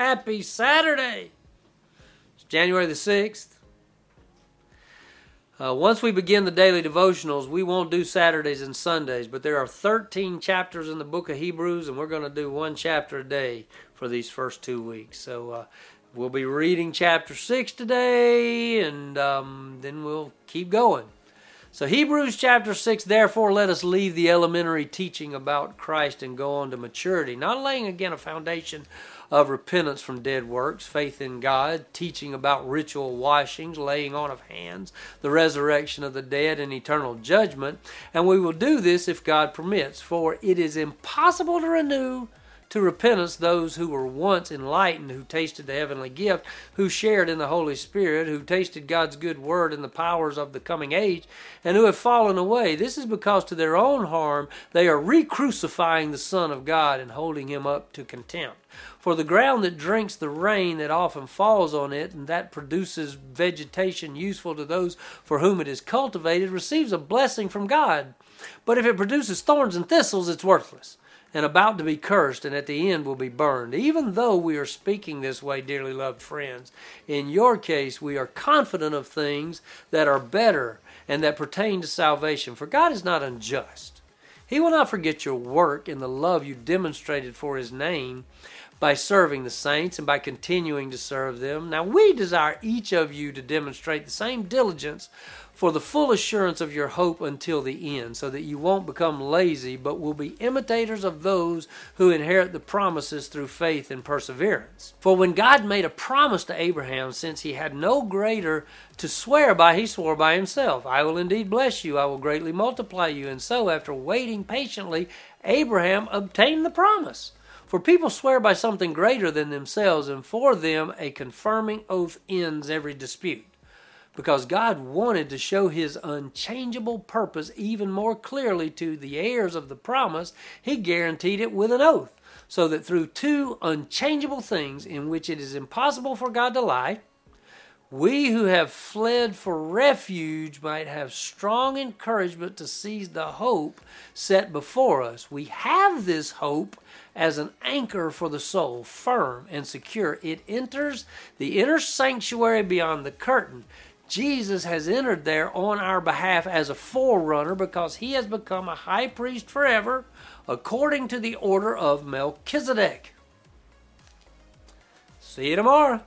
Happy Saturday! It's January the 6th. Uh, once we begin the daily devotionals, we won't do Saturdays and Sundays, but there are 13 chapters in the book of Hebrews, and we're going to do one chapter a day for these first two weeks. So uh, we'll be reading chapter 6 today, and um, then we'll keep going. So, Hebrews chapter 6, therefore, let us leave the elementary teaching about Christ and go on to maturity, not laying again a foundation of repentance from dead works, faith in God, teaching about ritual washings, laying on of hands, the resurrection of the dead, and eternal judgment. And we will do this if God permits, for it is impossible to renew to repentance those who were once enlightened, who tasted the heavenly gift, who shared in the Holy Spirit, who tasted God's good word and the powers of the coming age, and who have fallen away. This is because to their own harm they are re crucifying the Son of God and holding him up to contempt. For the ground that drinks the rain that often falls on it, and that produces vegetation useful to those for whom it is cultivated, receives a blessing from God. But if it produces thorns and thistles, it's worthless and about to be cursed, and at the end will be burned. Even though we are speaking this way, dearly loved friends, in your case, we are confident of things that are better and that pertain to salvation. For God is not unjust. He will not forget your work and the love you demonstrated for His name by serving the saints and by continuing to serve them. Now, we desire each of you to demonstrate the same diligence for the full assurance of your hope until the end, so that you won't become lazy, but will be imitators of those who inherit the promises through faith and perseverance. For when God made a promise to Abraham, since he had no greater to swear by, he swore by himself, I will indeed bless you, I will greatly multiply you. And so, after waiting patiently, Abraham obtained the promise. For people swear by something greater than themselves, and for them a confirming oath ends every dispute. Because God wanted to show his unchangeable purpose even more clearly to the heirs of the promise, he guaranteed it with an oath, so that through two unchangeable things in which it is impossible for God to lie, we who have fled for refuge might have strong encouragement to seize the hope set before us. We have this hope as an anchor for the soul, firm and secure. It enters the inner sanctuary beyond the curtain Jesus has entered there on our behalf as a forerunner because he has become a high priest forever according to the order of Melchizedek. See you tomorrow.